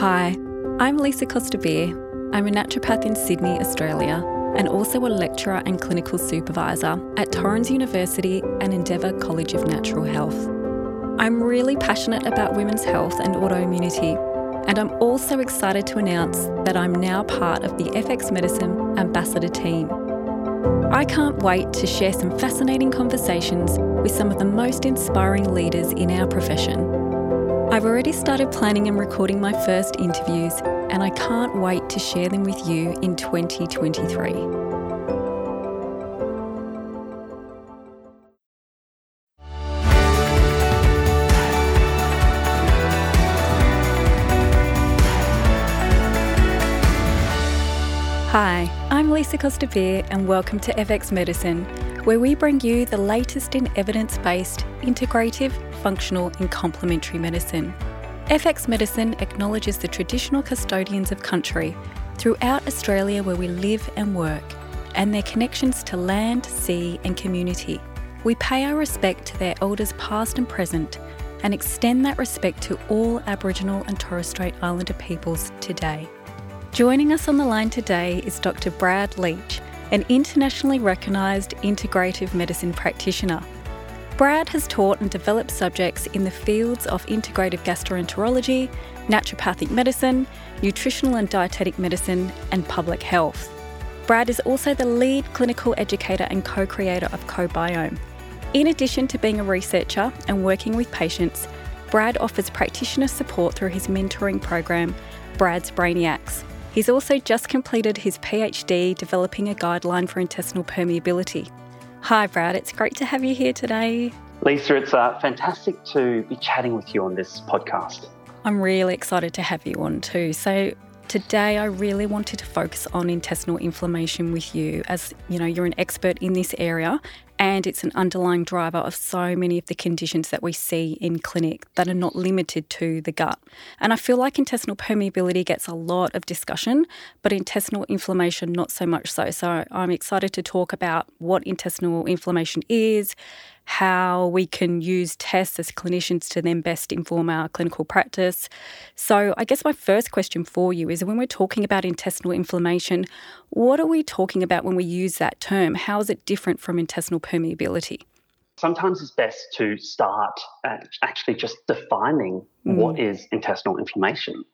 Hi, I'm Lisa Costa-Bir. I'm a naturopath in Sydney, Australia, and also a lecturer and clinical supervisor at Torrens University and Endeavour College of Natural Health. I'm really passionate about women's health and autoimmunity, and I'm also excited to announce that I'm now part of the FX Medicine Ambassador team. I can't wait to share some fascinating conversations with some of the most inspiring leaders in our profession. I've already started planning and recording my first interviews, and I can't wait to share them with you in 2023. Hi, I'm Lisa Costa and welcome to FX Medicine, where we bring you the latest in evidence based, integrative, functional, and complementary medicine. FX Medicine acknowledges the traditional custodians of country throughout Australia where we live and work, and their connections to land, sea, and community. We pay our respect to their elders past and present and extend that respect to all Aboriginal and Torres Strait Islander peoples today. Joining us on the line today is Dr. Brad Leach, an internationally recognised integrative medicine practitioner. Brad has taught and developed subjects in the fields of integrative gastroenterology, naturopathic medicine, nutritional and dietetic medicine, and public health. Brad is also the lead clinical educator and co creator of CoBiome. In addition to being a researcher and working with patients, Brad offers practitioner support through his mentoring program, Brad's Brainiacs. He's also just completed his PhD developing a guideline for intestinal permeability. Hi, Brad. It's great to have you here today. Lisa, it's uh, fantastic to be chatting with you on this podcast. I'm really excited to have you on too. So, today I really wanted to focus on intestinal inflammation with you as, you know, you're an expert in this area and it's an underlying driver of so many of the conditions that we see in clinic that are not limited to the gut. And I feel like intestinal permeability gets a lot of discussion, but intestinal inflammation not so much so. So I'm excited to talk about what intestinal inflammation is, how we can use tests as clinicians to then best inform our clinical practice. So, I guess my first question for you is when we're talking about intestinal inflammation, what are we talking about when we use that term? How is it different from intestinal permeability? Sometimes it's best to start actually just defining mm. what is intestinal inflammation.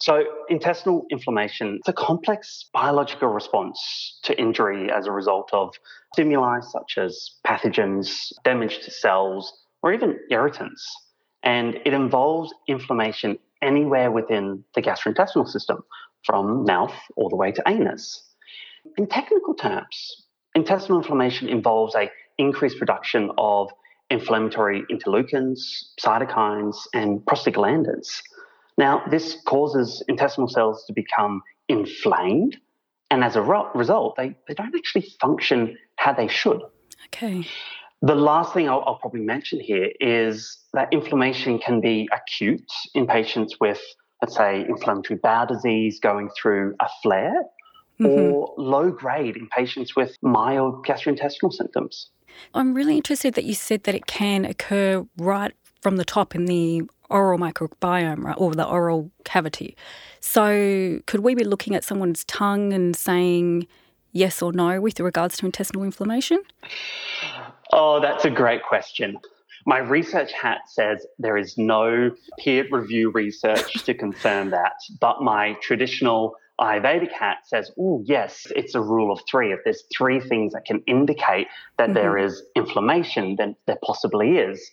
So, intestinal inflammation is a complex biological response to injury as a result of stimuli such as pathogens, damage to cells, or even irritants. And it involves inflammation anywhere within the gastrointestinal system, from mouth all the way to anus. In technical terms, intestinal inflammation involves a increased production of inflammatory interleukins, cytokines, and prostaglandins. Now, this causes intestinal cells to become inflamed, and as a result, they, they don't actually function how they should. Okay. The last thing I'll, I'll, probably mention here is that inflammation can be acute in patients with, let's say, inflammatory bowel disease going through a flare, mm-hmm. or low grade in patients with mild gastrointestinal symptoms. I'm really interested that you said that it can occur right from the top in the oral microbiome, right, or the oral cavity. So, could we be looking at someone's tongue and saying yes or no with regards to intestinal inflammation? Oh, that's a great question. My research hat says there is no peer review research to confirm that, but my traditional Ayurvedic hat says, oh, yes, it's a rule of three. If there's three things that can indicate that mm-hmm. there is inflammation, then there possibly is.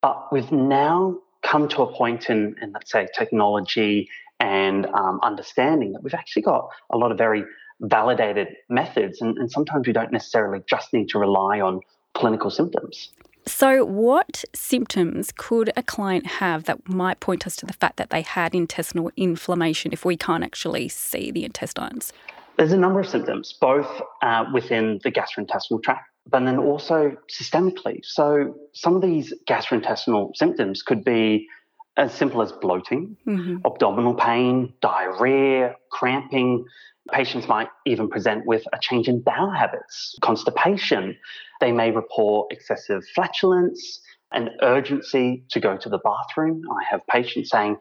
But we've now come to a point in, in let's say, technology and um, understanding that we've actually got a lot of very validated methods. And, and sometimes we don't necessarily just need to rely on clinical symptoms. So, what symptoms could a client have that might point us to the fact that they had intestinal inflammation if we can't actually see the intestines? There's a number of symptoms, both uh, within the gastrointestinal tract, but then also systemically. So, some of these gastrointestinal symptoms could be as simple as bloating, mm-hmm. abdominal pain, diarrhea, cramping. Patients might even present with a change in bowel habits, constipation. They may report excessive flatulence, and urgency to go to the bathroom. I have patients saying,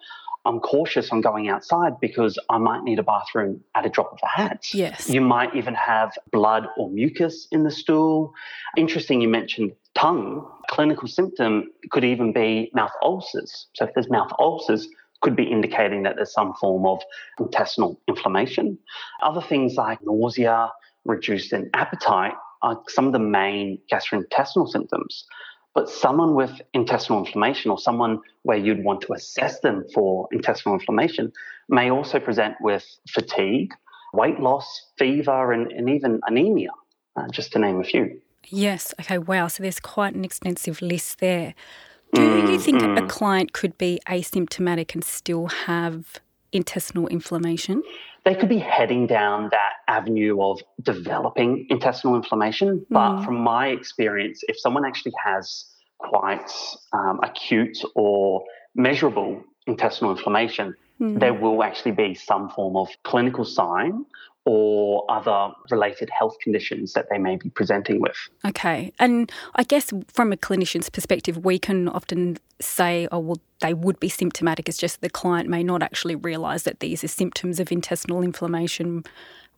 I'm cautious on going outside because I might need a bathroom at a drop of a hat. Yes. You might even have blood or mucus in the stool. Interesting, you mentioned tongue. Clinical symptom could even be mouth ulcers. So if there's mouth ulcers, could be indicating that there's some form of intestinal inflammation. Other things like nausea, reduced in appetite are some of the main gastrointestinal symptoms. But someone with intestinal inflammation or someone where you'd want to assess them for intestinal inflammation may also present with fatigue, weight loss, fever, and, and even anemia, uh, just to name a few. Yes. Okay. Wow. So there's quite an extensive list there. Do mm, you think mm. a client could be asymptomatic and still have intestinal inflammation? They could be heading down that avenue of developing intestinal inflammation. But mm. from my experience, if someone actually has quite um, acute or measurable intestinal inflammation, mm. there will actually be some form of clinical sign or other related health conditions that they may be presenting with. Okay. And I guess from a clinician's perspective, we can often say, oh, well, they would be symptomatic. It's just the client may not actually realise that these are symptoms of intestinal inflammation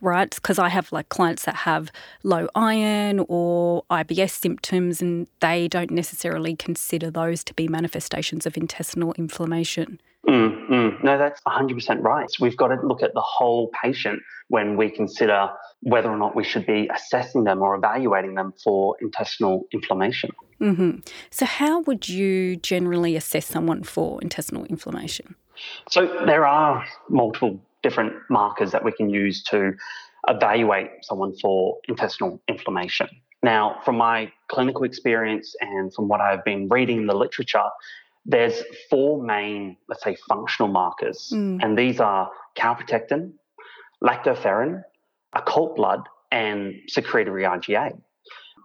right? Because I have like clients that have low iron or IBS symptoms, and they don't necessarily consider those to be manifestations of intestinal inflammation. Mm, mm. No, that's 100% right. We've got to look at the whole patient when we consider whether or not we should be assessing them or evaluating them for intestinal inflammation. Mm-hmm. So, how would you generally assess someone for intestinal inflammation? So, there are multiple different markers that we can use to evaluate someone for intestinal inflammation. Now, from my clinical experience and from what I've been reading in the literature, there's four main, let's say, functional markers, mm. and these are calprotectin, lactoferrin, occult blood, and secretory IgA.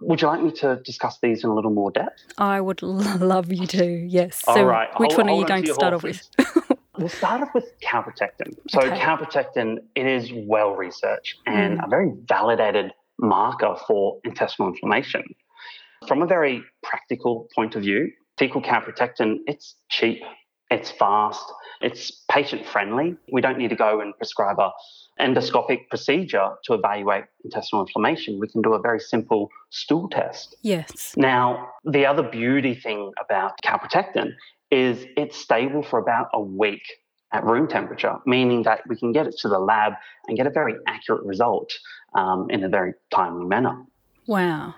Would you like me to discuss these in a little more depth? I would love you to, yes. So, All right. which hold, one are you going to start off with? we'll start off with calprotectin. So, okay. calprotectin, it is well researched and mm. a very validated marker for intestinal inflammation. From a very practical point of view, fecal calprotectin, it's cheap, it's fast, it's patient friendly. We don't need to go and prescribe a endoscopic procedure to evaluate intestinal inflammation. We can do a very simple stool test. Yes. Now, the other beauty thing about calprotectin is it's stable for about a week at room temperature, meaning that we can get it to the lab and get a very accurate result um, in a very timely manner. Wow.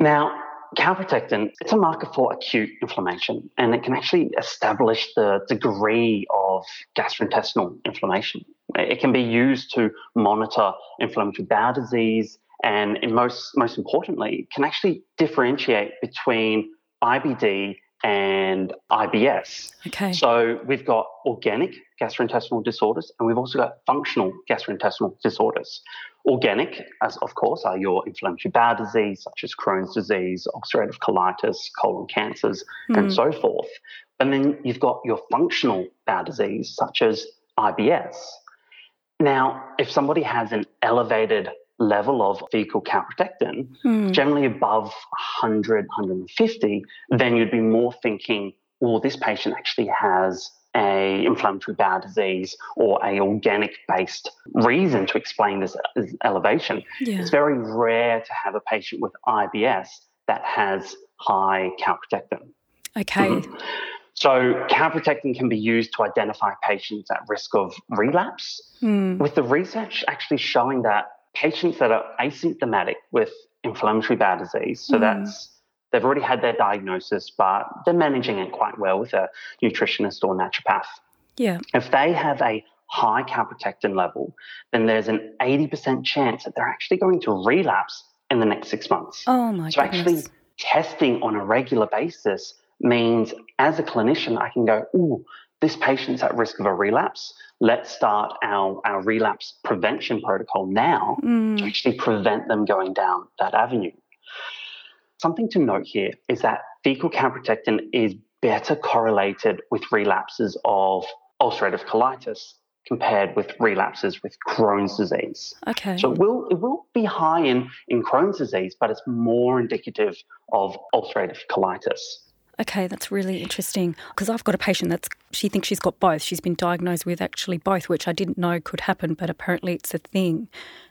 Now, calprotectin, it's a marker for acute inflammation, and it can actually establish the degree of gastrointestinal inflammation. It can be used to monitor inflammatory bowel disease, and most, most importantly, can actually differentiate between IBD and IBS. Okay. So we've got organic gastrointestinal disorders and we've also got functional gastrointestinal disorders. Organic, as of course, are your inflammatory bowel disease, such as Crohn's disease, ulcerative colitis, colon cancers, mm. and hmm. so forth. And then you've got your functional bowel disease, such as IBS. Now, if somebody has an elevated level of fecal calprotectin, mm. generally above 100, 150, then you'd be more thinking, well, this patient actually has a inflammatory bowel disease or a organic based reason to explain this elevation. Yeah. It's very rare to have a patient with IBS that has high calprotectin. Okay. Mm-hmm. So, calprotectin can be used to identify patients at risk of relapse, mm. with the research actually showing that patients that are asymptomatic with inflammatory bowel disease, so mm. that's they've already had their diagnosis, but they're managing it quite well with a nutritionist or naturopath. Yeah. If they have a high calprotectin level, then there's an 80% chance that they're actually going to relapse in the next six months. Oh my gosh. so goodness. actually testing on a regular basis means as a clinician, I can go, ooh, this patient's at risk of a relapse. Let's start our, our relapse prevention protocol now mm. to actually prevent them going down that avenue. Something to note here is that fecal calprotectin is better correlated with relapses of ulcerative colitis compared with relapses with Crohn's disease. Okay. So it will it will be high in, in Crohn's disease, but it's more indicative of ulcerative colitis. Okay, that's really interesting because I've got a patient that's she thinks she's got both. She's been diagnosed with actually both, which I didn't know could happen, but apparently it's a thing.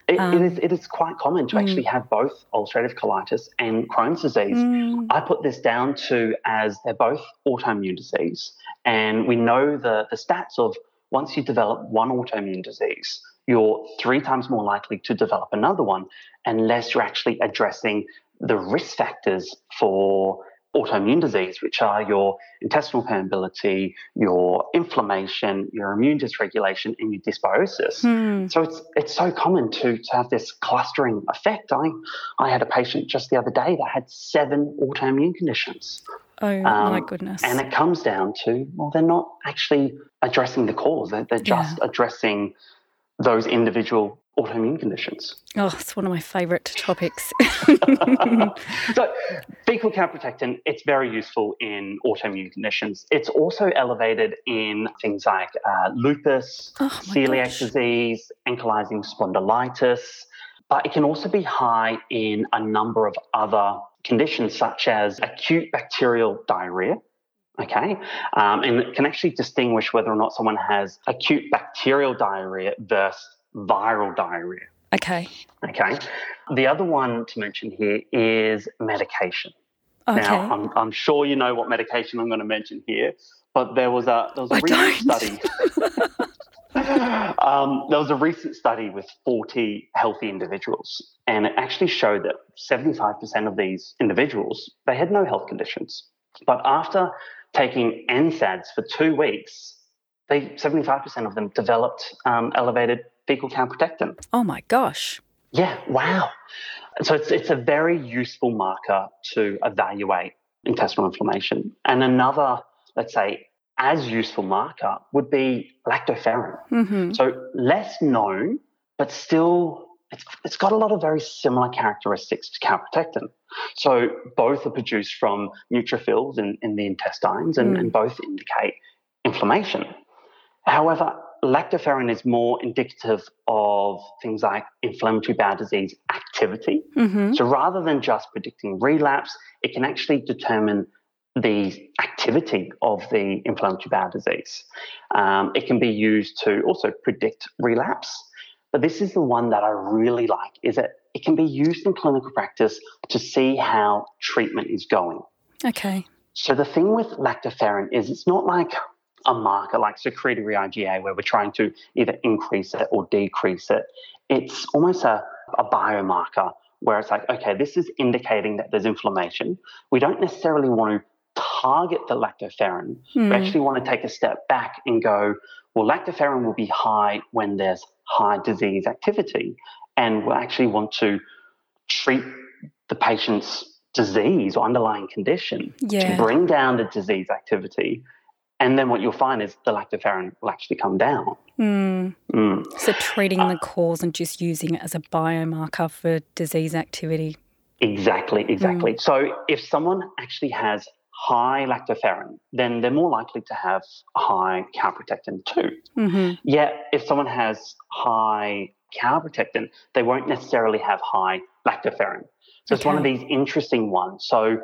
It, um, it, is, it is quite common to mm. actually have both ulcerative colitis and Crohn's disease. Mm. I put this down to as they're both autoimmune disease, and we know the, the stats of once you develop one autoimmune disease, you're three times more likely to develop another one unless you're actually addressing the risk factors for autoimmune disease, which are your intestinal permeability, your inflammation, your immune dysregulation, and your dysbiosis. Hmm. So it's it's so common to, to have this clustering effect. I I had a patient just the other day that had seven autoimmune conditions. Oh um, my goodness! And it comes down to well, they're not actually addressing the cause; they're, they're just yeah. addressing those individual autoimmune conditions. Oh, it's one of my favourite topics. so, fecal calprotectin, it's very useful in autoimmune conditions. It's also elevated in things like uh, lupus, oh, celiac gosh. disease, ankylosing spondylitis, but it can also be high in a number of other conditions, such as acute bacterial diarrhea. Okay, um, and it can actually distinguish whether or not someone has acute bacterial diarrhea versus viral diarrhea. Okay. Okay. The other one to mention here is medication. Okay. Now, I'm, I'm sure you know what medication I'm going to mention here, but there was a there was a I recent don't. study. um, there was a recent study with 40 healthy individuals, and it actually showed that 75% of these individuals they had no health conditions, but after taking NSAIDs for two weeks, they 75% of them developed um, elevated fecal calprotectin. Oh my gosh. Yeah, wow. So it's, it's a very useful marker to evaluate intestinal inflammation. And another, let's say, as useful marker would be lactoferrin. Mm-hmm. So less known, but still it's, it's got a lot of very similar characteristics to calprotectin. So both are produced from neutrophils in, in the intestines and, mm. and both indicate inflammation. However, lactoferrin is more indicative of things like inflammatory bowel disease activity. Mm-hmm. So rather than just predicting relapse, it can actually determine the activity of the inflammatory bowel disease. Um, it can be used to also predict relapse. But this is the one that I really like is that it can be used in clinical practice to see how treatment is going. Okay. So the thing with lactoferrin is it's not like a marker like secretory IgA where we're trying to either increase it or decrease it. It's almost a, a biomarker where it's like, okay, this is indicating that there's inflammation. We don't necessarily want to target the lactoferrin. Mm. We hmm. actually want to take a step back and go, well, lactoferrin will be high when there's high disease activity. And we'll actually want to treat the patient's disease or underlying condition yeah. to bring down the disease activity and then what you'll find is the lactoferrin will actually come down. Mm. Mm. So treating uh, the cause and just using it as a biomarker for disease activity. Exactly, exactly. Mm. So if someone actually has high lactoferrin, then they're more likely to have high calprotectin too. Mm-hmm. Yet if someone has high calprotectin, they won't necessarily have high lactoferrin. So okay. it's one of these interesting ones. So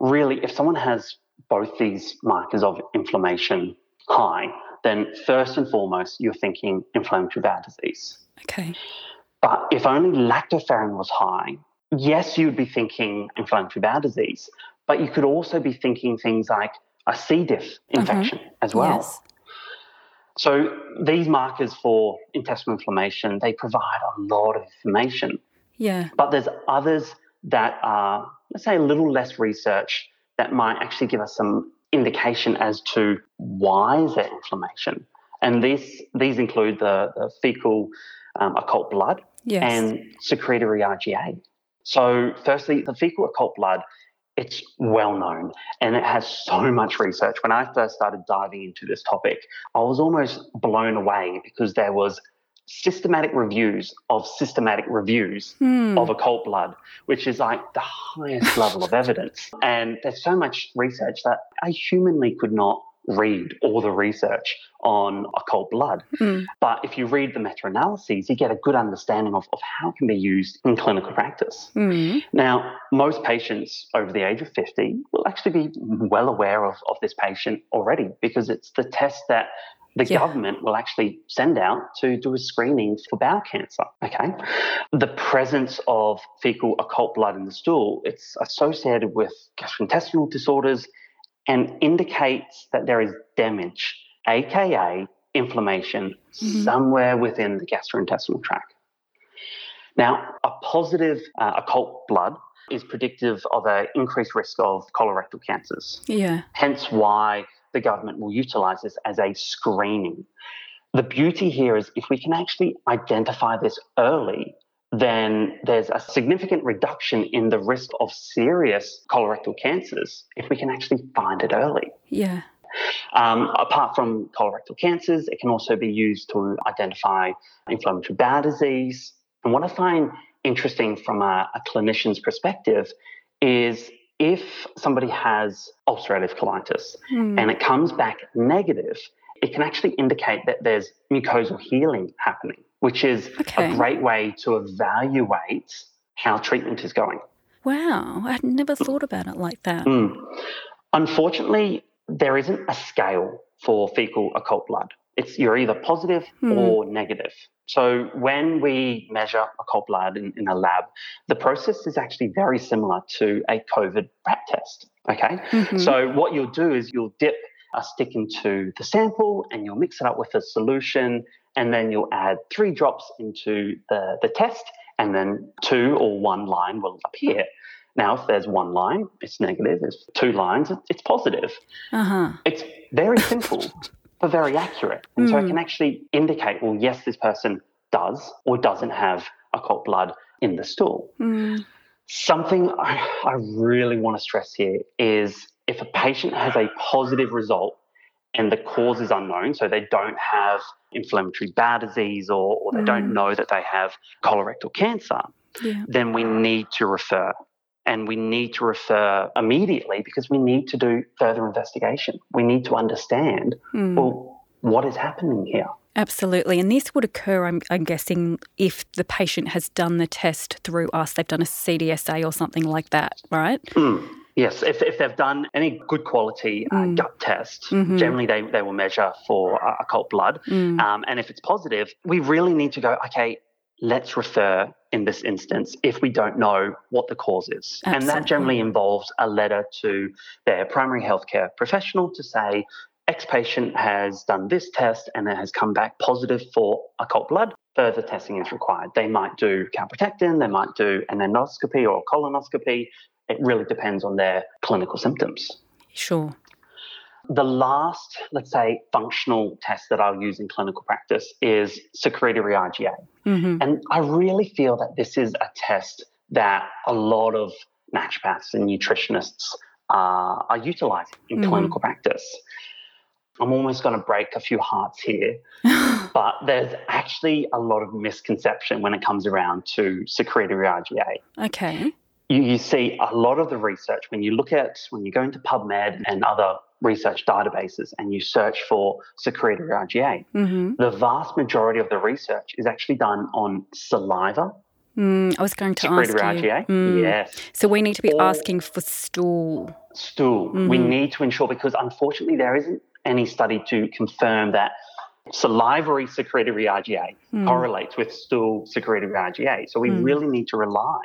really, if someone has both these markers of inflammation high, then first and foremost, you're thinking inflammatory bowel disease. Okay. But if only lactoferrin was high, yes, you'd be thinking inflammatory bowel disease, but you could also be thinking things like a C. diff infection mm-hmm. as well. Yes. So these markers for intestinal inflammation, they provide a lot of information. Yeah. But there's others that are, let's say, a little less research that might actually give us some indication as to why is there inflammation. And these these include the, the fecal um, occult blood yes. and secretory IgA. So, firstly, the fecal occult blood, it's well known and it has so much research. When I first started diving into this topic, I was almost blown away because there was systematic reviews of systematic reviews mm. of occult blood, which is like the highest level of evidence. And there's so much research that I humanly could not read all the research on occult blood. Mm. But if you read the meta analyses, you get a good understanding of, of how it can be used in clinical practice. Mm. Now, most patients over the age of 50 will actually be well aware of, of this patient already because it's the test that the Yeah. government will actually send out to do a screening for bowel cancer. Okay. The presence of fecal occult blood in the stool, it's associated with gastrointestinal disorders and indicates that there is damage, aka inflammation, Mhm. somewhere within the gastrointestinal tract. Now, a positive uh, occult blood is predictive of an increased risk of colorectal cancers Yeah. hence why the government will utilize this as a screening. The beauty here is if we can actually identify this early, then there's a significant reduction in the risk of serious colorectal cancers if we can actually find it early. Yeah. Um, apart from colorectal cancers, it can also be used to identify inflammatory bowel disease. And what I find interesting from a, a clinician's perspective is if somebody has ulcerative colitis Mm. and it comes back negative, it can actually indicate that there's mucosal healing happening, which is Okay. a great way to evaluate how treatment is going. Wow. I'd never thought about it like that. Mm. Unfortunately, there isn't a scale for fecal occult blood. It's you're either positive Hmm. or negative. So when we measure occult blood in, in a lab, the process is actually very similar to a COVID RAT test. Okay. Mhm. So what you'll do is you'll dip a stick into the sample and you'll mix it up with a solution and then you'll add three drops into the, the test and then two or one line will appear. Now, if there's one line, it's negative. If two lines, it's positive. Uh-huh. It's very simple, but very accurate. And so it Mm. can actually indicate, well, yes, this person does or doesn't have occult blood in the stool. Mm. Something I, I really want to stress here is if a patient has a positive result and the cause is unknown, so they don't have inflammatory bowel disease or, or they Mm. don't know that they have colorectal cancer, Yeah. then we need to refer. And we need to refer immediately because we need to do further investigation. We need to understand, Mm. well, what is happening here? Absolutely. And this would occur, I'm, I'm guessing, if the patient has done the test through us, they've done a CDSA or something like that, right? Mm. Yes, if, if they've done any good quality uh, Mm. gut test, Mhm. generally they, they will measure for uh, occult blood. Mm. Um, and if it's positive, we really need to go, okay, let's refer in this instance if we don't know what the cause is. And that generally involves a letter to their primary healthcare professional to say, X patient has done this test and it has come back positive for occult blood. Further testing is required. They might do calprotectin, they might do an endoscopy or colonoscopy. It really depends on their clinical symptoms. Sure. The last, let's say, functional test that I'll use in clinical practice is secretory IgA. hmm And I really feel that this is a test that a lot of naturopaths and nutritionists are, are utilizing in Mhm. clinical practice. I'm almost going to break a few hearts here, but there's actually a lot of misconception when it comes around to secretory IgA. okay. You, you see a lot of the research when you look at, when you go into PubMed and other research databases and you search for secretory IgA, hmm the vast majority of the research is actually done on saliva, Mm, I was going to ask secretory you. IgA. Mm. Yes. So we need to be Or- asking for stool. Stool. We Mhm. need to ensure because unfortunately there isn't any study to confirm that salivary secretory IgA Mm. correlates with stool secretory IgA. So we Mm. really need to rely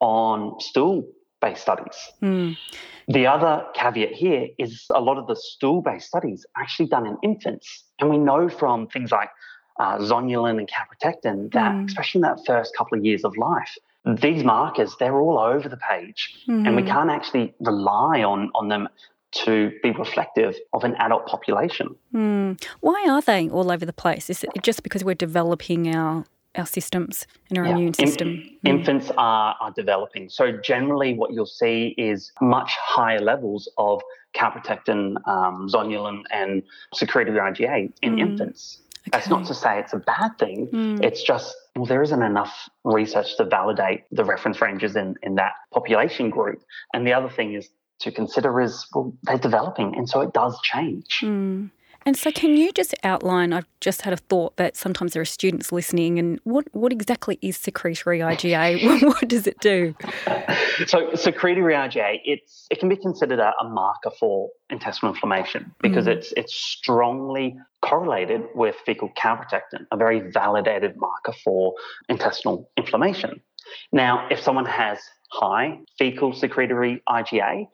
on stool based studies. Mm. The other caveat here is a lot of the stool based studies are actually done in infants. And we know from things like uh, zonulin and calprotectin that, Mm. especially in that first couple of years of life, these markers, they're all over the page. And we Mhm. can't actually rely on, on them to be reflective of an adult population. Mm. Why are they all over the place? Is it just because we're developing our our systems and our Yeah. immune system? Mm. Infants are, are developing. So generally what you'll see is much higher levels of calprotectin, um, zonulin, and secretory IgA in Mm. infants. That's not to say it's a bad thing. Mm. It's just, well, there isn't enough research to validate the reference ranges in, in that population group. And the other thing is to consider is well, they're developing, and so it does change. Mm. And so, can you just outline? I've just had a thought that sometimes there are students listening, and what, what exactly is secretory IgA? what does it do? So, secretory IgA, it's it can be considered a, a marker for intestinal inflammation because mm. it's it's strongly correlated with fecal calprotectin, a very validated marker for intestinal inflammation. Now, if someone has high fecal secretory IgA,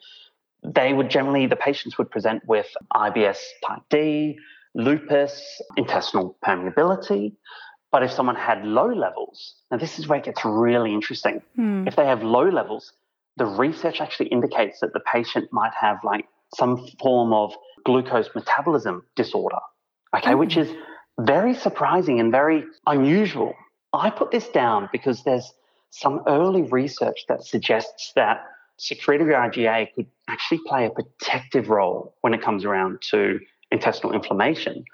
they would generally, the patients would present with IBS type D, lupus, intestinal permeability. But if someone had low levels, now this is where it gets really interesting. Mm. If they have low levels, the research actually indicates that the patient might have like some form of glucose metabolism disorder, okay, mm. which hmm. is very surprising and very unusual. I put this down because there's some early research that suggests that secretory IgA could actually play a protective role when it comes around to intestinal inflammation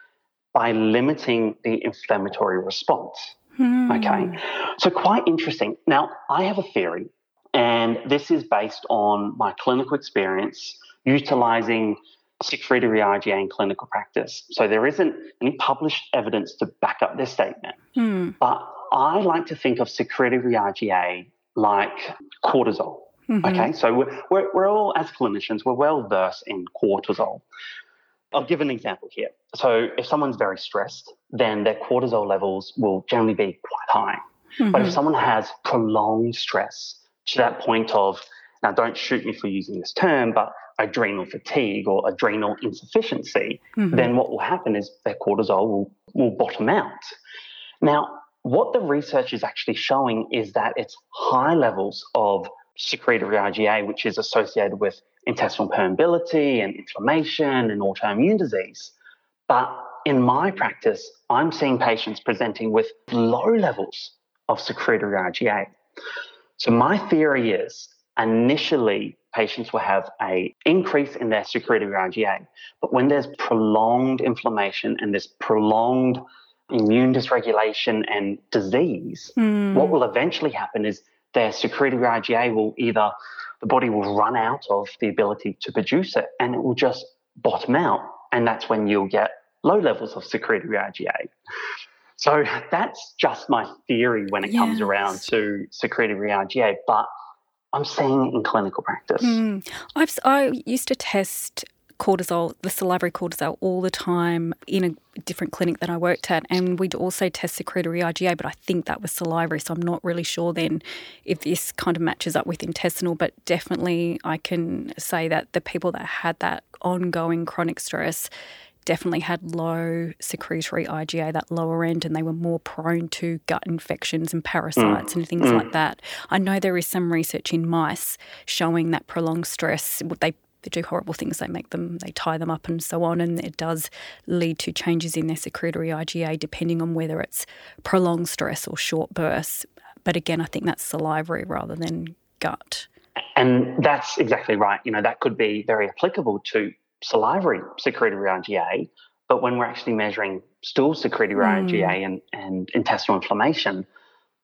by limiting the inflammatory response. Hmm. Okay, so quite interesting. Now, I have a theory, and this is based on my clinical experience utilizing secretory IgA in clinical practice. So there isn't any published evidence to back up this statement, hmm. but I like to think of secretory IgA like cortisol. Mm-hmm. Okay, so we're, we're, all, as clinicians, we're well versed in cortisol. I'll give an example here. So, if someone's very stressed, then their cortisol levels will generally be quite high. Mm-hmm. But if mm-hmm. someone has prolonged stress to that point of, now don't shoot me for using this term, but adrenal fatigue or adrenal insufficiency, mm-hmm. then what will happen is their cortisol will, will bottom out. Now, what the research is actually showing is that it's high levels of secretory IgA, which is associated with intestinal permeability and inflammation and autoimmune disease. But in my practice, I'm seeing patients presenting with low levels of secretory IgA. So my theory is initially patients will have a increase in their secretory IgA, but when there's prolonged inflammation and there's prolonged immune dysregulation and disease, mm. what will eventually happen is their secretory IgA will either, the body will run out of the ability to produce it and it will just bottom out. And that's when you'll get low levels of secretory IgA. So that's just my theory when it yes. comes around to secretory IgA, but I'm seeing it in clinical practice. Mm. I've, I used to test cortisol, the salivary cortisol, all the time in a different clinic that I worked at. And we'd also test secretory IgA, but I think that was salivary. So I'm not really sure then if this kind of matches up with intestinal. But definitely, I can say that the people that had that ongoing chronic stress definitely had low secretory IgA, that lower end, and they were more prone to gut infections and parasites mm. and things mm. like that. I know there is some research in mice showing that prolonged stress, they they do horrible things. They make them, they tie them up and so on. And it does lead to changes in their secretory IgA depending on whether it's prolonged stress or short bursts. But again, I think that's salivary rather than gut. And that's exactly right. You know, that could be very applicable to salivary secretory IgA. But when we're actually measuring stool secretory mm. IgA and, and intestinal inflammation,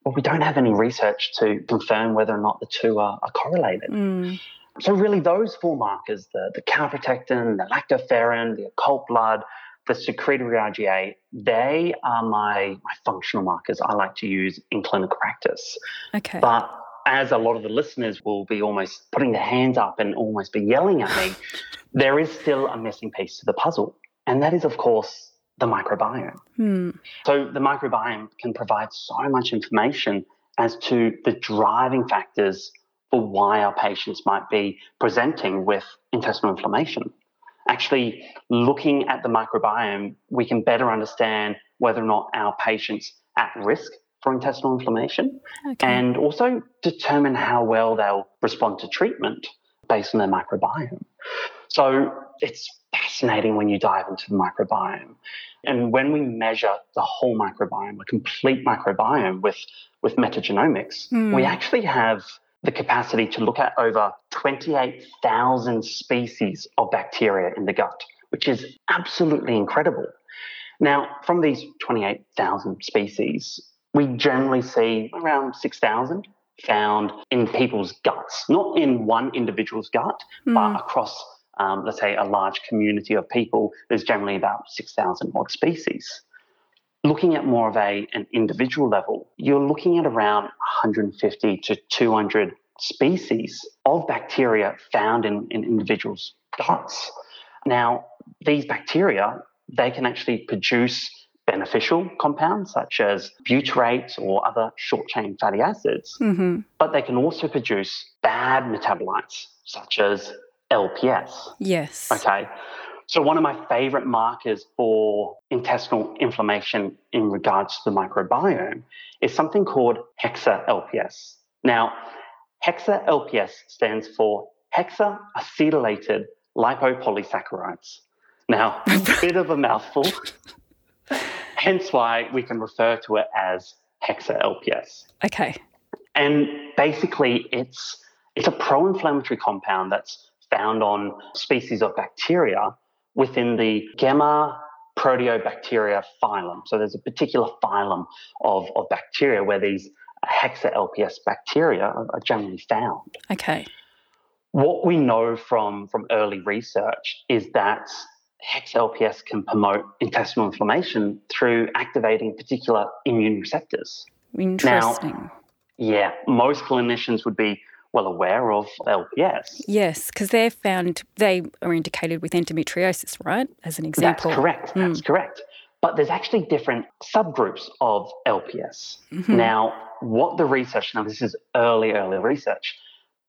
well, we don't have any research to confirm whether or not the two are, are correlated. Mm. So really those four markers, the, the calprotectin, the lactoferrin, the occult blood, the secretory IgA, they are my, my functional markers I like to use in clinical practice. Okay. But as a lot of the listeners will be almost putting their hands up and almost be yelling at me, there is still a missing piece to the puzzle. And that is, of course, the microbiome. Hmm. So the microbiome can provide so much information as to the driving factors for why our patients might be presenting with intestinal inflammation. Actually, looking at the microbiome, we can better understand whether or not our patients are at risk for intestinal inflammation okay. and also determine how well they'll respond to treatment based on their microbiome. So it's fascinating when you dive into the microbiome. And when we measure the whole microbiome, a complete microbiome with, with metagenomics, mm. we actually have the capacity to look at over 28,000 species of bacteria in the gut, which is absolutely incredible. Now, from these 28,000 species, we generally see around 6,000 found in people's guts, not in one individual's gut, mm. but across, um, let's say, a large community of people. There's generally about 6,000 odd species. Looking at more of a, an individual level, you're looking at around 150 to 200 species of bacteria found in, in individuals' guts. Now, these bacteria, they can actually produce beneficial compounds such as butyrates or other short chain fatty acids, mm-hmm. but they can also produce bad metabolites such as LPS. Yes. Okay. So, one of my favorite markers for intestinal inflammation in regards to the microbiome is something called hexa LPS. Now, hexa LPS stands for hexaacetylated lipopolysaccharides. Now, a bit of a mouthful. Hence why we can refer to it as hexa LPS. Okay. And basically, it's it's a pro-inflammatory compound that's found on species of bacteria within the Gemma proteobacteria phylum. So there's a particular phylum of, of bacteria where these hexa LPS bacteria are, generally found. Okay. What we know from, from early research is that HexLPS can promote intestinal inflammation through activating particular immune receptors. Interesting. Now, yeah, most clinicians would be well aware of LPS. Yes, because they're found, they are indicated with endometriosis, right? As an example. That's correct. Mm. That's correct. But there's actually different subgroups of LPS. Mm-hmm. Now, what the research, now this is early, early research,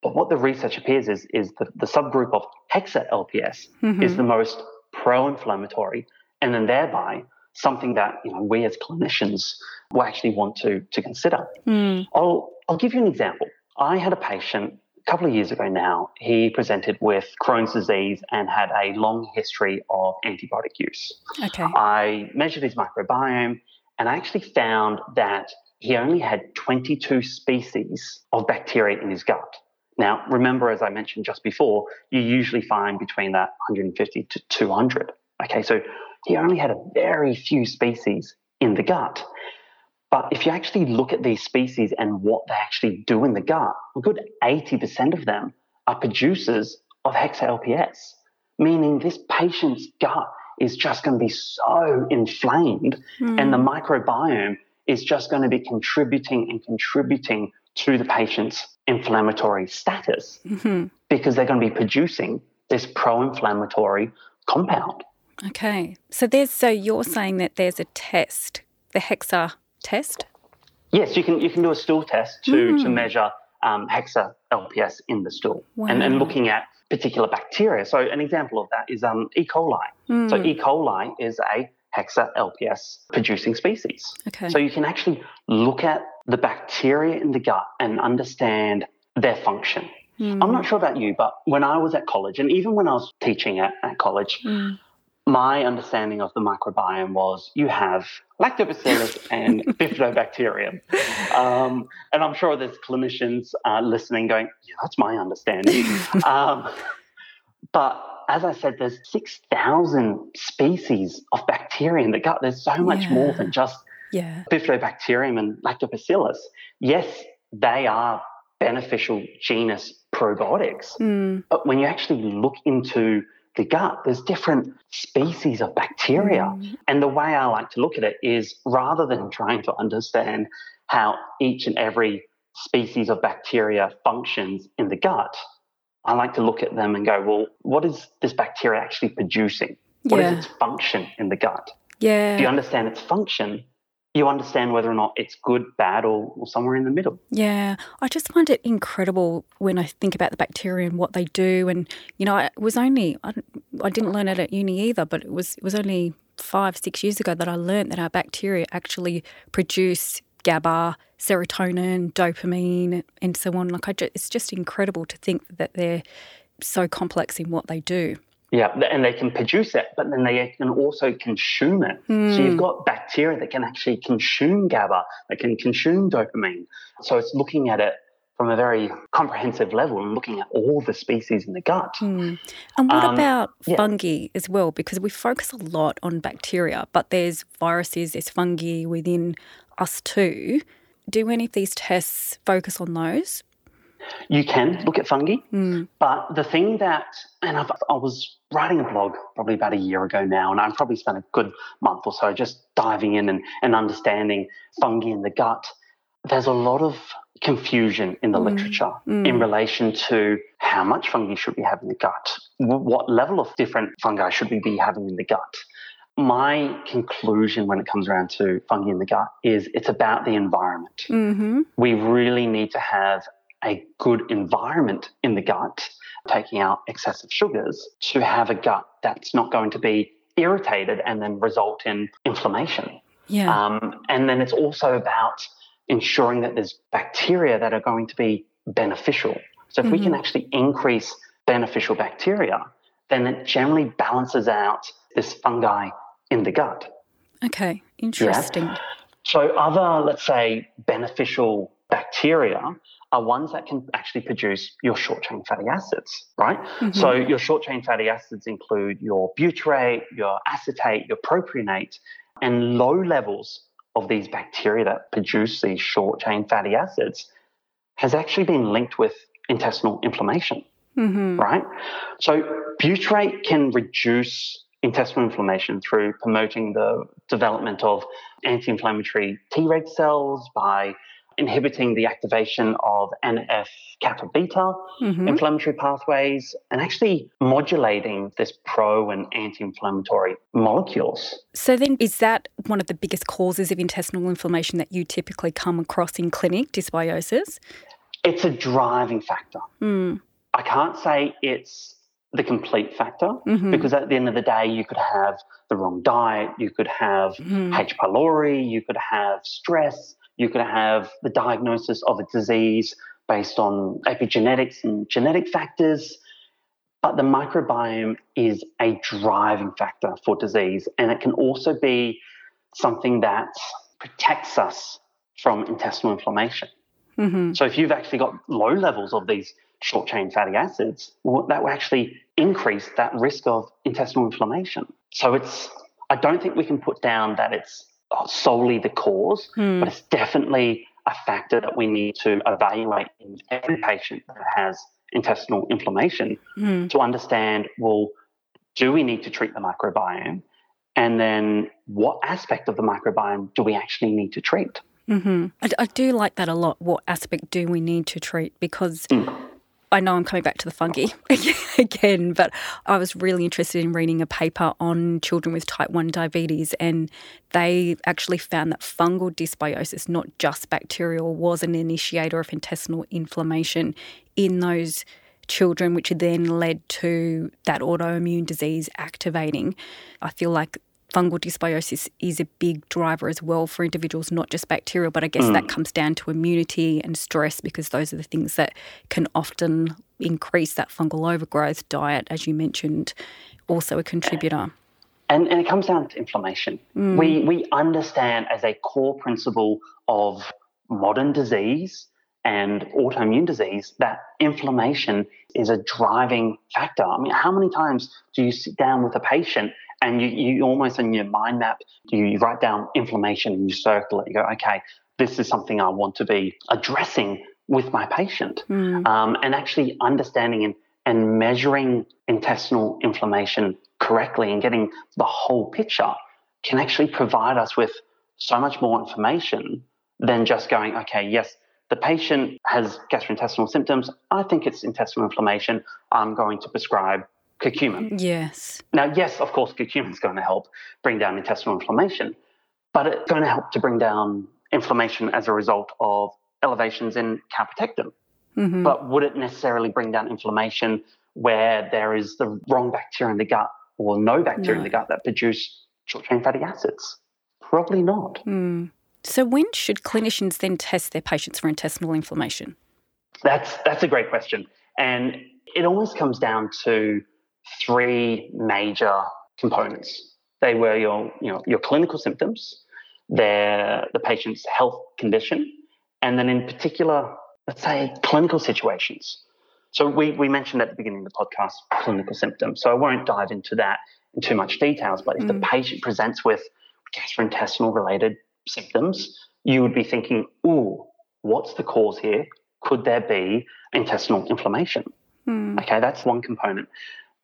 but what the research appears is, is that the subgroup of hexa LPS mm-hmm. is the most pro-inflammatory, and then thereby something that you know we as clinicians will actually want to to consider. Mm. I'll I'll give you an example. I had a patient a couple of years ago now. He presented with Crohn's disease and had a long history of antibiotic use. Okay. I measured his microbiome and I actually found that he only had 22 species of bacteria in his gut. Now, remember, as I mentioned just before, you usually find between that 150 to 200. Okay, so he only had a very few species in the gut. But if you actually look at these species and what they actually do in the gut, a good 80% of them are producers of hexa-LPS, meaning this patient's gut is just going to be so inflamed mm. and the microbiome is just going to be contributing and contributing to the patient's inflammatory status mm-hmm. because they're going to be producing this pro-inflammatory compound. Okay. So there's so you're saying that there's a test, the hexa test? Yes, you can you can do a stool test to mm. to measure um, hexa LPS in the stool wow. and, and looking at particular bacteria. So an example of that is um, E. coli. Mm. So E. coli is a hexa LPS producing species. Okay. So you can actually look at the bacteria in the gut and understand their function. Mm. I'm not sure about you, but when I was at college, and even when I was teaching at, at college, mm. My understanding of the microbiome was you have lactobacillus and bifidobacterium. Um, and I'm sure there's clinicians uh, listening going, yeah, that's my understanding. um, but as I said, there's 6,000 species of bacteria in the gut. There's so much yeah. more than just yeah. Bifidobacterium and Lactobacillus. Yes, they are beneficial genus probiotics, mm. but when you actually look into the gut, there's different species of bacteria. Mm. And the way I like to look at it is rather than trying to understand how each and every species of bacteria functions in the gut, I like to look at them and go, well, what is this bacteria actually producing? What yeah. is its function in the gut? Yeah. If you understand its function, you understand whether or not it's good, bad, or, or, somewhere in the middle. Yeah, I just find it incredible when I think about the bacteria and what they do. And you know, it was only I, I didn't learn it at uni either, but it was it was only five six years ago that I learned that our bacteria actually produce GABA, serotonin, dopamine, and so on. Like, I just, it's just incredible to think that they're so complex in what they do. Yeah, and they can produce it, but then they can also consume it. Mm. So you've hmm. got bacteria that can actually consume GABA, that can consume dopamine. So it's looking at it from a very comprehensive level and looking at all the species in the gut. Mm. And what um, about yeah. fungi as well? Because we focus a lot on bacteria, but there's viruses, there's fungi within us too. do any of these tests focus on those? You can look at fungi, mm. but the thing that, and I've, i was writing a blog probably about a year ago now, and I've probably spent a good month or so just diving in and, and understanding fungi in the gut. There's a lot of confusion in the mm. literature mm. in relation to how much fungi should we have in the gut, what level of different fungi should we be having in the gut. My conclusion when it comes around to fungi in the gut is it's about the environment. Mm-hmm. We really need to have a good environment in the gut, taking out excessive sugars, to have a gut that's not going to be irritated and then result in inflammation. Yeah. Um, and then it's also about ensuring that there's bacteria that are going to be beneficial. So if mm-hmm. we can mm-hmm. actually increase beneficial bacteria, then it generally balances out this fungi in the gut. Okay, interesting. Yeah? So other, let's say, beneficial bacteria are ones that can actually produce your short chain fatty acids, right? Mm-hmm. So your short chain fatty acids include your butyrate, your acetate, your propionate, and low levels of these bacteria that produce these short chain fatty acids has actually been linked with intestinal inflammation, mm-hmm. right? So butyrate can reduce intestinal inflammation through promoting the development of anti-inflammatory Treg cells by inhibiting the activation of NF kappa beta mm-hmm. inflammatory pathways and actually modulating this pro and anti inflammatory molecules. So, then is that one of the biggest causes of intestinal inflammation that you typically come across in clinic, dysbiosis? It's a driving factor. Mm. I can't say it's the complete factor mm-hmm. because at the end of the day, you could have the wrong diet, you could have mm-hmm. H. pylori, you could have stress, you could have the diagnosis of a disease based on epigenetics and genetic factors. But the microbiome is a driving factor for disease, and it can also be something that protects us from intestinal inflammation. Mm-hmm. So, if you've actually got low levels of these short chain fatty acids, well, that will actually increase that risk of intestinal inflammation. So, it's I don't think we can put down that it's solely the cause, mm. but it's definitely a factor that we need to evaluate in every patient that has intestinal inflammation mm. to understand well, do we need to treat the microbiome? And then what aspect of the microbiome do we actually need to treat? Mm-hmm. I, I, do like that a lot. What aspect do we need to treat? Because mm. I know I'm coming back to the fungi again, but I was really interested in reading a paper on children with type 1 diabetes, and they actually found that fungal dysbiosis, not just bacterial, was an initiator of intestinal inflammation in those children, which then led to that autoimmune disease activating. I feel like fungal dysbiosis is a big driver as well for individuals, not just bacterial, but I guess mm. that comes down to immunity and stress because those are the things that can often increase that fungal overgrowth. Diet, as you mentioned, also a contributor. And, and it comes down to inflammation. Mm. We, we understand as a core principle of modern disease and autoimmune disease that inflammation is a driving factor. I mean, how many times do you sit down with a patient and you, you almost in your mind map, you, you write down inflammation and you circle it. You go, okay, this is something I want to be addressing with my patient. Mm. Um, and actually understanding and, and measuring intestinal inflammation correctly and getting the whole picture can actually provide us with so much more information than just going, okay, yes, the patient has gastrointestinal symptoms. I think it's intestinal inflammation. I'm going to prescribe curcumin. Yes. Now, yes, of course, curcumin is going to help bring down intestinal inflammation, but it's going to help to bring down inflammation as a result of elevations in calprotectin. Mm-hmm. But would it necessarily bring down inflammation where there is the wrong bacteria in the gut or no bacteria no. in the gut that produce short chain fatty acids? Probably not. Mm. So, when should clinicians then test their patients for intestinal inflammation? That's that's a great question, and it almost comes down to three major components. They were your, you know, your clinical symptoms, their, the patient's health condition, and then in particular, let's say clinical situations. So we, we mentioned at the beginning of the podcast clinical symptoms. So I won't dive into that in too much details, but if mm. the patient presents with gastrointestinal related symptoms, you would be thinking, ooh, what's the cause here? Could there be intestinal inflammation? Mm. Okay, that's one component.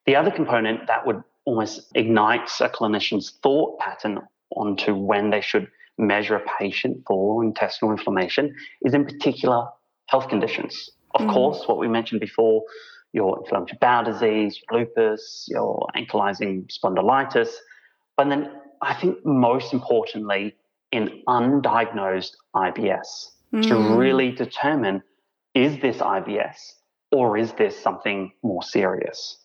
The other component that would almost ignite a clinician's thought pattern onto when they should measure a patient for intestinal inflammation is in particular health conditions. Of mm. course, what we mentioned before, your inflammatory bowel disease, lupus, your ankylosing spondylitis. But then I think most importantly, in undiagnosed IBS mm. to really determine is this IBS or is this something more serious?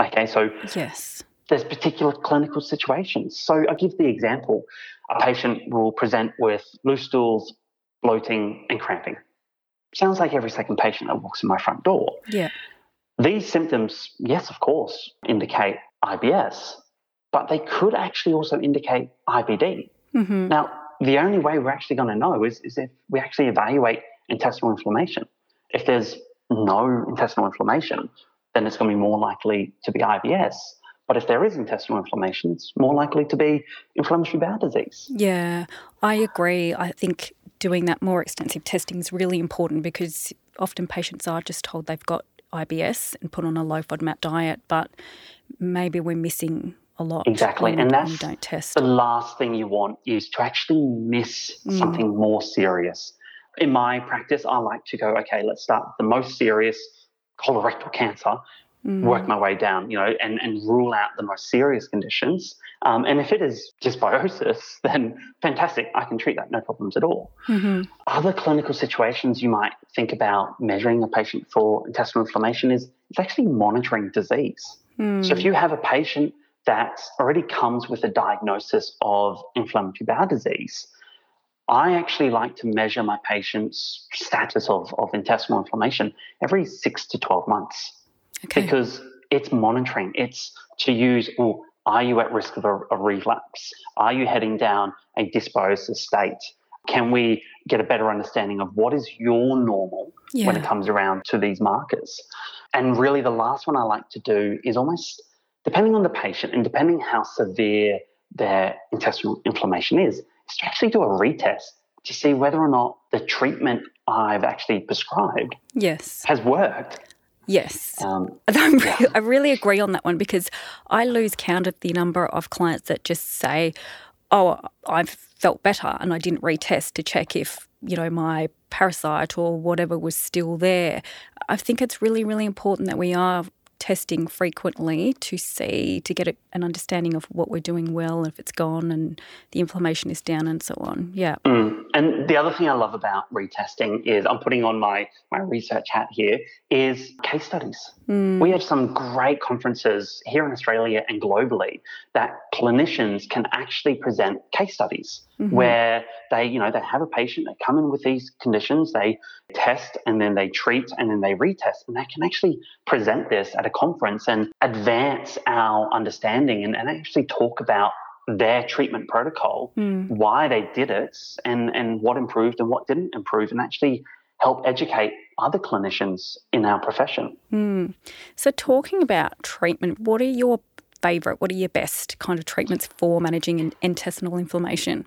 Okay, so yes, there's particular clinical situations. So I give the example: a patient will present with loose stools, bloating, and cramping. Sounds like every second patient that walks in my front door. Yeah. These symptoms, yes, of course, indicate IBS, but they could actually also indicate IBD. Mm-hmm. Now, the only way we're actually going to know is, is if we actually evaluate intestinal inflammation. If there's no intestinal inflammation, then it's going to be more likely to be IBS. But if there is intestinal inflammation, it's more likely to be inflammatory bowel disease. Yeah, I agree. I think doing that more extensive testing is really important because often patients are just told they've got IBS and put on a low FODMAP diet, but maybe we're missing a lot. Exactly, and that's don't test. the last thing you want is to actually miss mm. something more serious. In my practice, I like to go, okay, let's start with the most serious colorectal cancer mm. work my way down, you know, and, and rule out the most serious conditions. Um, and if it is dysbiosis, then fantastic, I can treat that, no problems at all. Mm-hmm. Other clinical situations you might think about measuring a patient for intestinal inflammation is it's actually monitoring disease. Mm. So if you have a patient that already comes with a diagnosis of inflammatory bowel disease, I actually like to measure my patient's status of, of intestinal inflammation every six to 12 months okay. because it's monitoring. It's to use, well, are you at risk of a, a relapse? Are you heading down a dysbiosis state? Can we get a better understanding of what is your normal yeah. when it comes around to these markers? And really, the last one I like to do is almost depending on the patient and depending how severe their intestinal inflammation is, is to actually do a retest to see whether or not the treatment I've actually prescribed yes. has worked. Yes. Um, yeah. I really agree on that one because I lose count of the number of clients that just say, oh, I've felt better and I didn't retest to check if, you know, my parasite or whatever was still there. I think it's really, really important that we are testing frequently to see, to get an understanding of what we're doing well, if it's gone and the inflammation is down and so on. Yeah. Mm. And the other thing I love about retesting is I'm putting on my, my research hat here is case studies. Mm. We have some great conferences here in Australia and globally that clinicians can actually present case studies mm-hmm. where they, you know, they have a patient, they come in with these conditions, they test and then they treat and then they retest. And they can actually present this at a conference and advance our understanding and, and actually talk about their treatment protocol, mm. why they did it, and, and what improved and what didn't improve, and actually help educate other clinicians in our profession. Mm. So, talking about treatment, what are your favourite, what are your best kind of treatments for managing intestinal inflammation?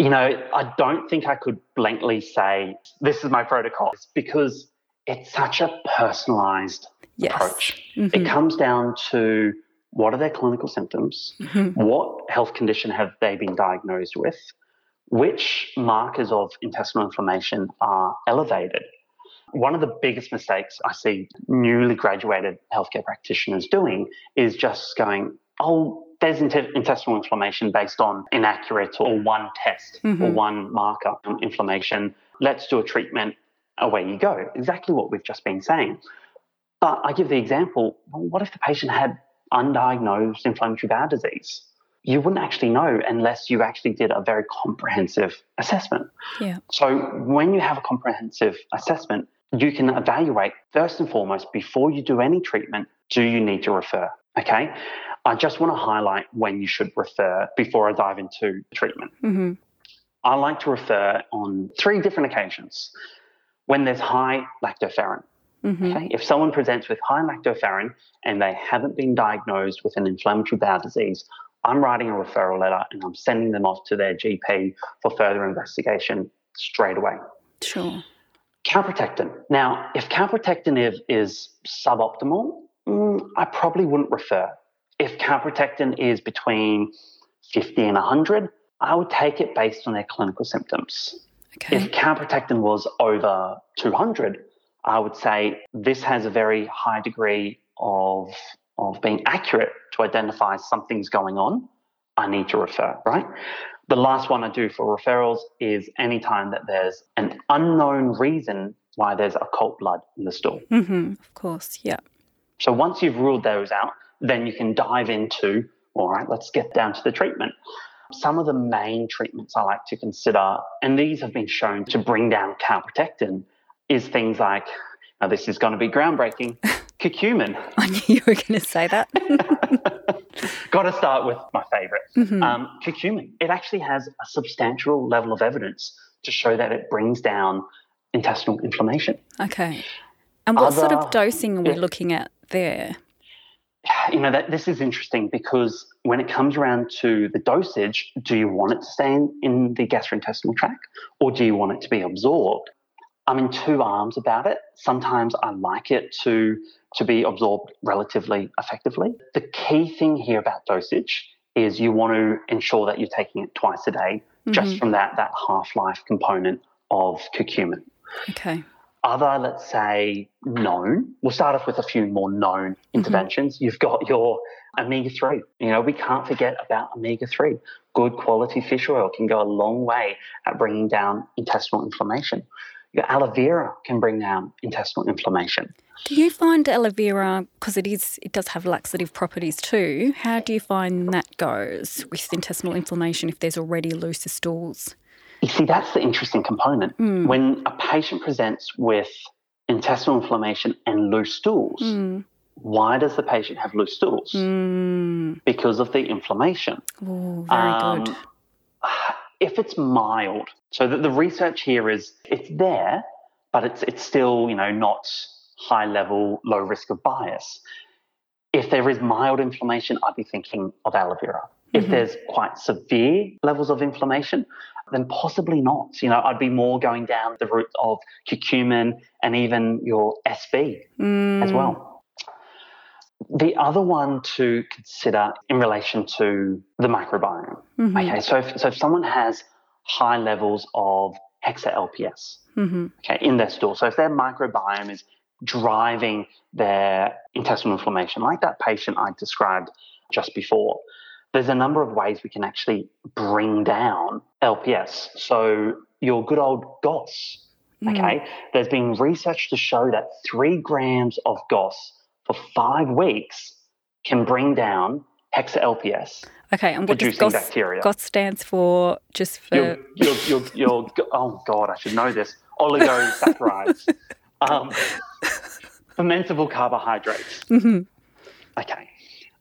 You know, I don't think I could blankly say this is my protocol because it's such a personalized yes. approach. Mm-hmm. It comes down to what are their clinical symptoms, mm-hmm. what health condition have they been diagnosed with, which markers of intestinal inflammation are elevated. One of the biggest mistakes I see newly graduated healthcare practitioners doing is just going, oh, there's intestinal inflammation based on inaccurate or one test mm-hmm. or one marker of inflammation. Let's do a treatment. Away you go. Exactly what we've just been saying. But I give the example well, what if the patient had undiagnosed inflammatory bowel disease? You wouldn't actually know unless you actually did a very comprehensive assessment. Yeah. So when you have a comprehensive assessment, you can evaluate first and foremost before you do any treatment do you need to refer? Okay. I just want to highlight when you should refer before I dive into treatment. Mm-hmm. I like to refer on three different occasions when there's high lactoferrin. Mm-hmm. Okay? If someone presents with high lactoferrin and they haven't been diagnosed with an inflammatory bowel disease, I'm writing a referral letter and I'm sending them off to their GP for further investigation straight away. Sure. Calprotectin. Now, if calprotectin is, is suboptimal, mm, I probably wouldn't refer. If calprotectin is between 50 and 100, I would take it based on their clinical symptoms. Okay. If calprotectin was over 200, I would say this has a very high degree of, of being accurate to identify something's going on. I need to refer, right? The last one I do for referrals is anytime that there's an unknown reason why there's occult blood in the stool. Mm-hmm. Of course, yeah. So once you've ruled those out, then you can dive into, all right, let's get down to the treatment. Some of the main treatments I like to consider, and these have been shown to bring down calprotectin, is things like, now this is going to be groundbreaking, curcumin. I knew you were going to say that. Got to start with my favorite, Mhm. um, curcumin. It actually has a substantial level of evidence to show that it brings down intestinal inflammation. Okay. And what sort of dosing are we yeah. looking at there? you know that this is interesting because when it comes around to the dosage, do you want it to stay in, in the gastrointestinal tract or do you want it to be absorbed? I'm in two arms about it. Sometimes I like it to to be absorbed relatively effectively. The key thing here about dosage is you want to ensure that you're taking it twice a day, just Mhm. from that that half life component of curcumin Okay. Other, let's say, known, we'll start off with a few more known Mm-hmm. interventions. You've got your omega 3. You know, we can't forget about omega 3. Good quality fish oil can go a long way at bringing down intestinal inflammation. Your aloe vera can bring down intestinal inflammation. Do you find aloe vera because it is it does have laxative properties too? How do you find that goes with intestinal inflammation if there's already looser stools? You see, that's the interesting component. Mm. When a patient presents with intestinal inflammation and loose stools, Mm. why does the patient have loose stools? Mm. Because of the inflammation. Oh, very Um, good. if it's mild, so the, the research here is it's there, but it's it's still you know not high level, low risk of bias. If there is mild inflammation, I'd be thinking of aloe vera. If Mhm. there's quite severe levels of inflammation, then possibly not. You know, I'd be more going down the route of curcumin and even your SB as Mm. well. The other one to consider in relation to the microbiome. Mhm. Okay, so if, so if someone has high levels of hexa LPS, Mhm. okay, in their stool, so if their microbiome is driving their intestinal inflammation, like that patient I described just before, there's a number of ways we can actually bring down LPS. So your good old GOS, Mm. okay, there's been research to show that three grams of GOS for five weeks can bring down hexa LPS, Okay, and what does GOS, bacteria. GOS stands for? Just for Your, your, your, your, oh God, I should know this. Oligosaccharides, um, fermentable carbohydrates. Mhm. Okay.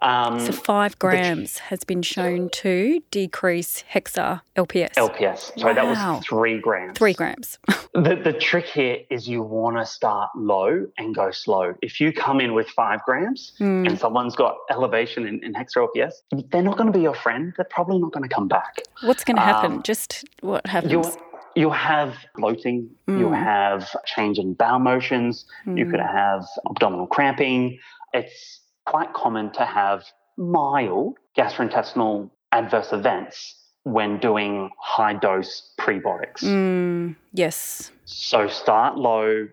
Um, so five grams has been shown to decrease hexa LPS. LPS. So that was three grams. Three grams. The, the trick here is you want to start low and go slow. If you come in with five grams Mm. and someone's got elevation in, in hexa LPS, they're not going to be your friend. They're probably not going to come back. What's going to happen? Um, Just what happens? You'll, you'll have bloating, you'll Mm. have change in bowel motions, you Mm. could have abdominal cramping. It's quite common to have mild gastrointestinal adverse events when doing high dose prebiotics. Mm, yes, So start low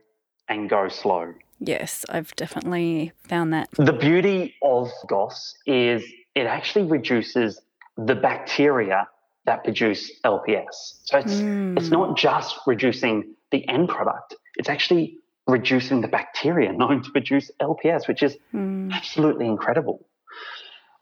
and go slow. yes, I've definitely found that. The beauty of GOS is it actually reduces the bacteria that produce LPS. So it's it's Mm. not just reducing the end product, it's actually reducing the bacteria known to produce LPS, which is Mm. absolutely incredible.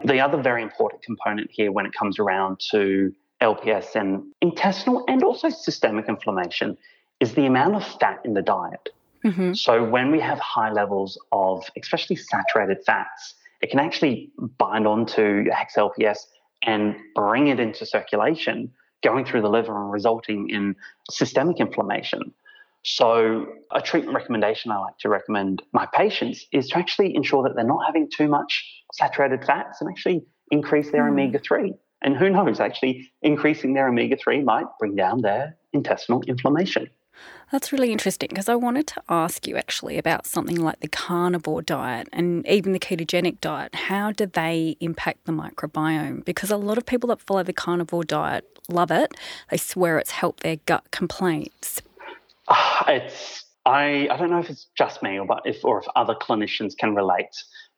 The other very important component here when it comes around to LPS and intestinal and also systemic inflammation is the amount of fat in the diet. Mhm. So when we have high levels of especially saturated fats, it can actually bind onto your HexLPS and bring it into circulation, going through the liver and resulting in systemic inflammation. So a treatment recommendation I like to recommend my patients is to actually ensure that they're not having too much saturated fats and actually increase their Mm. omega 3. And who knows, actually increasing their omega 3 might bring down their intestinal inflammation. That's really interesting because I wanted to ask you actually about something like the carnivore diet and even the ketogenic diet. How do they impact the microbiome? Because a lot of people that follow the carnivore diet love it. They swear it's helped their gut complaints. It's I, I don't know if it's just me or but if or if other clinicians can relate,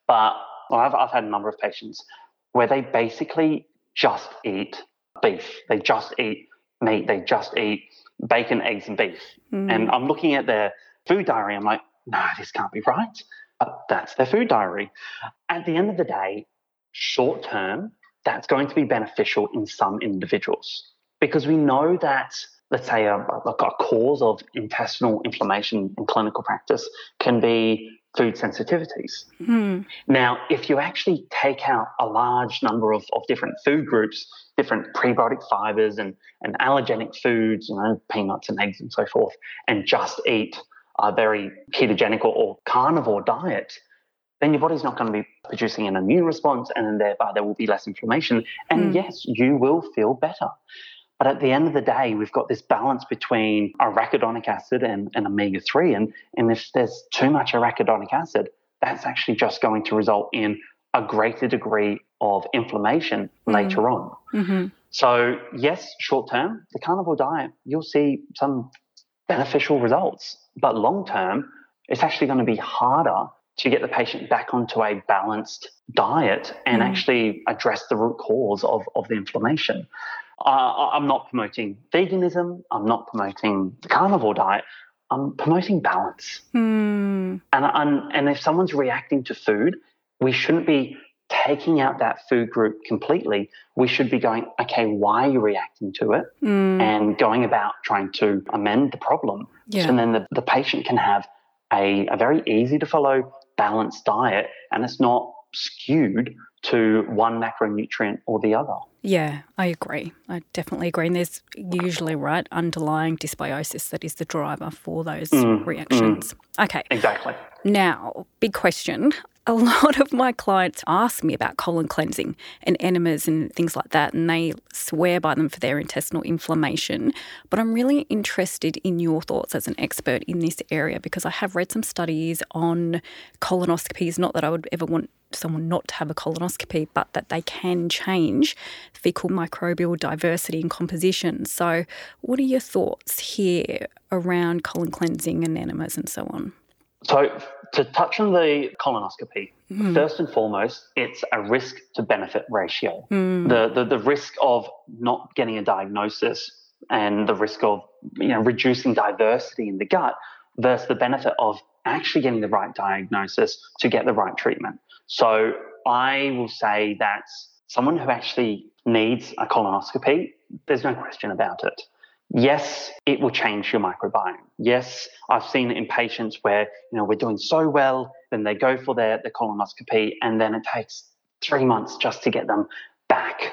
but well, I've I've had a number of patients where they basically just eat beef. They just eat meat. They just eat bacon, eggs, and beef. Mm. And I'm looking at their food diary. I'm like, no, this can't be right. But that's their food diary. At the end of the day, short term, that's going to be beneficial in some individuals because we know that, let's say, a, a, a cause of intestinal inflammation in clinical practice can be food sensitivities. Mm. Now, if you actually take out a large number of, of different food groups, different prebiotic fibers and, and allergenic foods, you know, peanuts and eggs and so forth, and just eat a very ketogenic or, or carnivore diet, then your body's not going to be producing an immune response and then thereby there will be less inflammation. And mm. yes, you will feel better. But at the end of the day, we've got this balance between arachidonic acid and, and omega 3. And, and if there's too much arachidonic acid, that's actually just going to result in a greater degree of inflammation mm. later on. Mm-hmm. So, yes, short term, the carnivore diet, you'll see some beneficial results. But long term, it's actually going to be harder to get the patient back onto a balanced diet and mm. actually address the root cause of, of the inflammation. Uh, I'm not promoting veganism. I'm not promoting the carnivore diet. I'm promoting balance. Mm. And, and, and if someone's reacting to food, we shouldn't be taking out that food group completely. We should be going, okay, why are you reacting to it? Mm. And going about trying to amend the problem. Yeah. So then the, the patient can have a, a very easy to follow balanced diet and it's not skewed to one macronutrient or the other. Yeah, I agree. I definitely agree. And there's usually, right, underlying dysbiosis that is the driver for those mm, reactions. Mm, okay. Exactly. Now, big question a lot of my clients ask me about colon cleansing and enemas and things like that, and they swear by them for their intestinal inflammation. But I'm really interested in your thoughts as an expert in this area because I have read some studies on colonoscopies. Not that I would ever want someone not to have a colonoscopy, but that they can change fecal microbial diversity and composition. So, what are your thoughts here around colon cleansing and enemas and so on? So, to touch on the colonoscopy, mm. first and foremost, it's a risk to benefit ratio. Mm. The, the, the risk of not getting a diagnosis and the risk of you know reducing diversity in the gut versus the benefit of actually getting the right diagnosis to get the right treatment. So I will say that someone who actually needs a colonoscopy, there's no question about it. Yes, it will change your microbiome. Yes, I've seen it in patients where, you know, we're doing so well, then they go for their, their colonoscopy and then it takes three months just to get them back.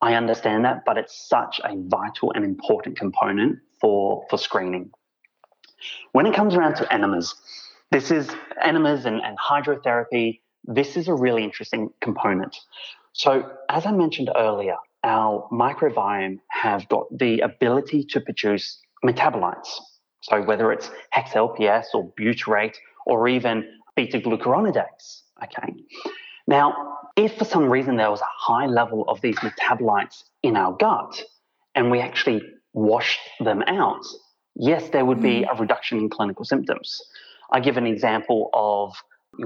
I understand that, but it's such a vital and important component for, for screening. When it comes around to enemas, this is enemas and, and hydrotherapy. This is a really interesting component. So, as I mentioned earlier, our microbiome have got the ability to produce metabolites. So whether it's hex-LPS or butyrate or even beta-glucuronidase. Okay. Now, if for some reason there was a high level of these metabolites in our gut and we actually washed them out, yes, there would be mm. a reduction in clinical symptoms. I give an example of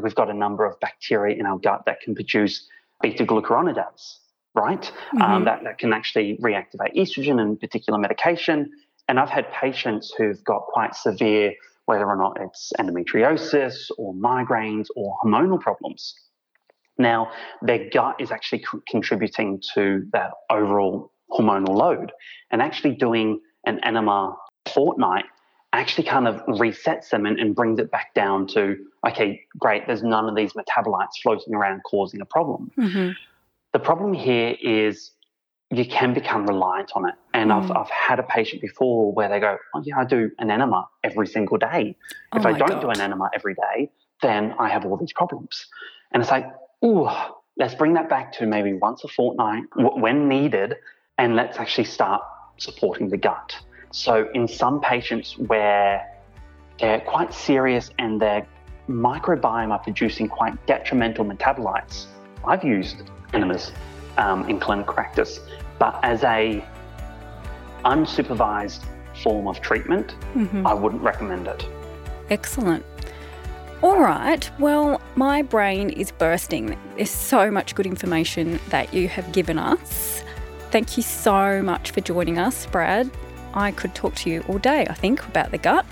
we've got a number of bacteria in our gut that can produce beta glucuronidase right? Um, mm-hmm. Um, that, that can actually reactivate estrogen and particular medication. And I've had patients who've got quite severe, whether or not it's endometriosis or migraines or hormonal problems. Now, their gut is actually c- contributing to that overall hormonal load. And actually doing an enema fortnight actually kind of resets them and, and, brings it back down to okay, great, there's none of these metabolites floating around causing a problem. Mm-hmm. The problem here is you can become reliant on it. And mm. I've, I've had a patient before where they go, Oh, yeah, I do an enema every single day. If oh I don't God. do an enema every day, then I have all these problems. And it's like, Ooh, let's bring that back to maybe once a fortnight when needed, and let's actually start supporting the gut. So, in some patients where they're quite serious and their microbiome are producing quite detrimental metabolites, I've used enemas um, in clinical practice, but as a unsupervised form of treatment, mm-hmm. I wouldn't recommend it. Excellent. All right, well, my brain is bursting. There's so much good information that you have given us. Thank you so much for joining us, Brad. I could talk to you all day, I think, about the gut.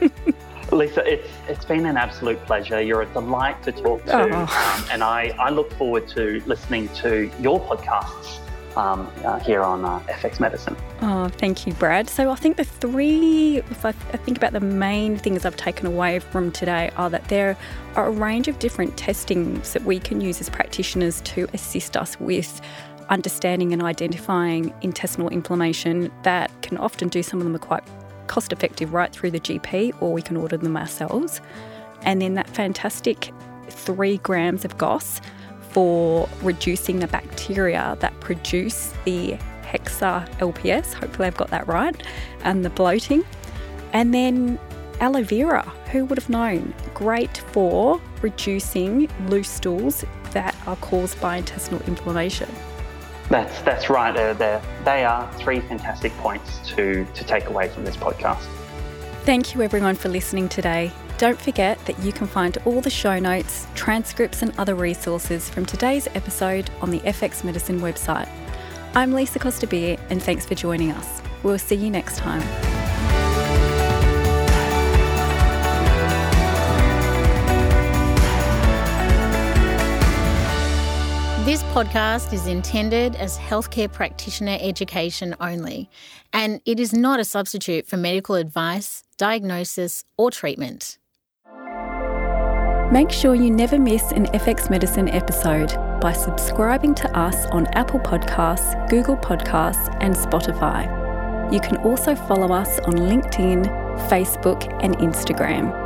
Lisa, it's it's been an absolute pleasure. You're a delight to talk to, oh. um, and I, I look forward to listening to your podcasts um, uh, here on uh, FX Medicine. Oh, thank you, Brad. So I think the three, if I, I think about the main things I've taken away from today, are that there are a range of different testings that we can use as practitioners to assist us with understanding and identifying intestinal inflammation that can often do some of them are quite cost effective right through the GP, or we can order them ourselves. And then that fantastic three grams of GOS for reducing the bacteria that produce the hexa LPS, hopefully I've got that right, and the bloating. And then aloe vera, who would have known? Great for reducing loose stools that are caused by intestinal inflammation. That's that's right. Uh, They're, they are three fantastic points to, to take away from this podcast. Thank you everyone for listening today. Don't forget that you can find all the show notes, transcripts, and other resources from today's episode on the FX Medicine website. I'm Lisa Costa-Bir, and thanks for joining us. We'll see you next time. This podcast is intended as healthcare practitioner education only, and it is not a substitute for medical advice, diagnosis, or treatment. Make sure you never miss an FX Medicine episode by subscribing to us on Apple Podcasts, Google Podcasts, and Spotify. You can also follow us on LinkedIn, Facebook, and Instagram.